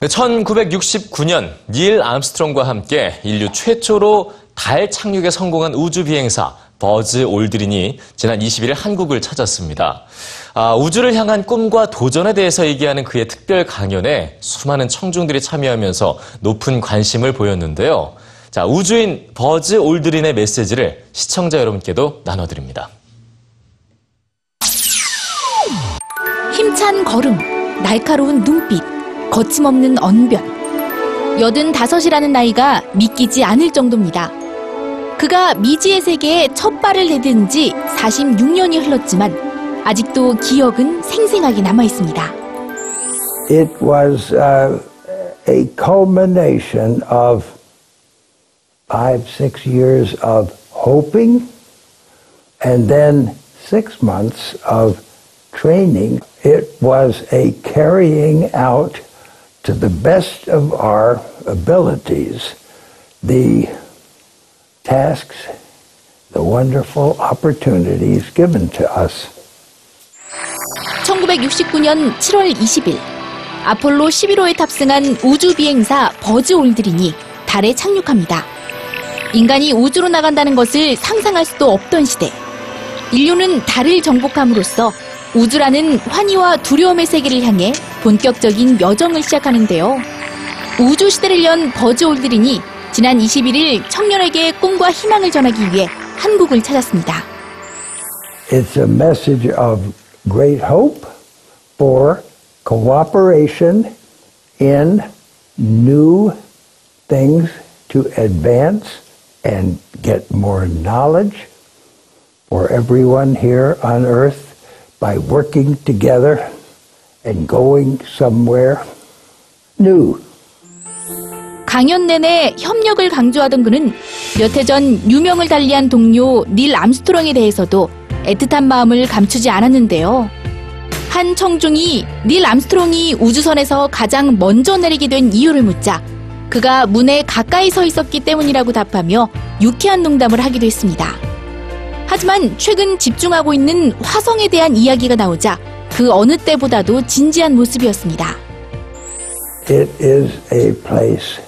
1969년 닐 암스트롱과 함께 인류 최초로 달 착륙에 성공한 우주 비행사 버즈 올드린이 지난 21일 한국을 찾았습니다. 아, 우주를 향한 꿈과 도전에 대해서 얘기하는 그의 특별 강연에 수많은 청중들이 참여하면서 높은 관심을 보였는데요. 자, 우주인 버즈 올드린의 메시지를 시청자 여러분께도 나눠드립니다. 힘찬 걸음, 날카로운 눈빛, 거침없는 언변. 여든 다섯이라는 나이가 믿기지 않을 정도입니다. 그가 미지의 세계에 첫 발을 내딛은 지 46년이 흘렀지만 아직도 기억은 생생하게 남아 있습니다. It was uh, a culmination of five, six years of hoping and then six months of training. It was a carrying out to the best of our abilities the tasks, the wonderful opportunities given to us. 1969년 7월 20일 아폴로 11호에 탑승한 우주 비행사 버즈 올드린이 달에 착륙합니다. 인간이 우주로 나간다는 것을 상상할 수도 없던 시대. 인류는 달을 정복함으로써 우주라는 환희와 두려움의 세계를 향해 본격적인 여정을 시작하는데요. 우주 시대를 연 버즈 올드린이 지난 21일 청년에게 꿈과 희망을 전하기 위해 한국을 찾았습니다. It's a message of great hope for cooperation in new things to advance and get more knowledge for everyone here on earth by working together and going somewhere new. 강연 내내 협력을 강조하던 그는 몇 해 전 유명을 달리한 동료 닐 암스트롱에 대해서도 애틋한 마음을 감추지 않았는데요. 한 청중이 닐 암스트롱이 우주선에서 가장 먼저 내리게 된 이유를 묻자 그가 문에 가까이 서 있었기 때문이라고 답하며 유쾌한 농담을 하기도 했습니다. 하지만 최근 집중하고 있는 화성에 대한 이야기가 나오자 그 어느 때보다도 진지한 모습이었습니다. It is a place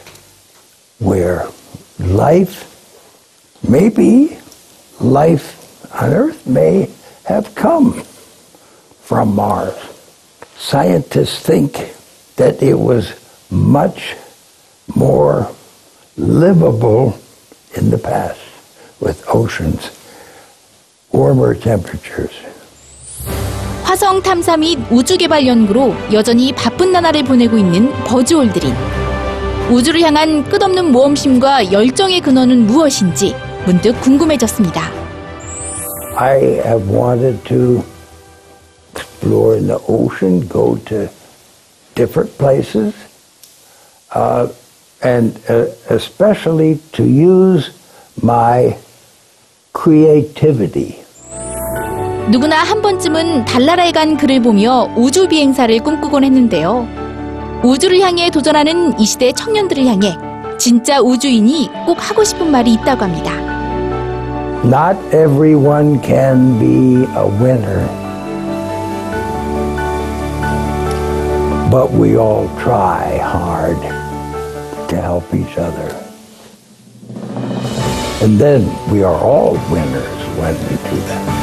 where life, maybe life on Earth may have come from Mars. Scientists think that it was much more livable in the past with oceans, warmer temperatures. 화성 탐사 및 우주 개발 연구로 여전히 바쁜 나날을 보내고 있는 버즈 올드린. 우주를 향한 끝없는 모험심과 열정의 근원은 무엇인지 문득 궁금해졌습니다. I have wanted to explore in the ocean, go to different places, uh, and uh, especially to use my creativity. 누구나 한 번쯤은 달나라에 간 그를 보며 우주 비행사를 꿈꾸곤 했는데요. 우주를 향해 도전하는 이 시대 청년들을 향해 진짜 우주인이 꼭 하고 싶은 말이 있다고 합니다. Not everyone can be a winner, but we all try hard to help each other. And then we are all winners when we do that.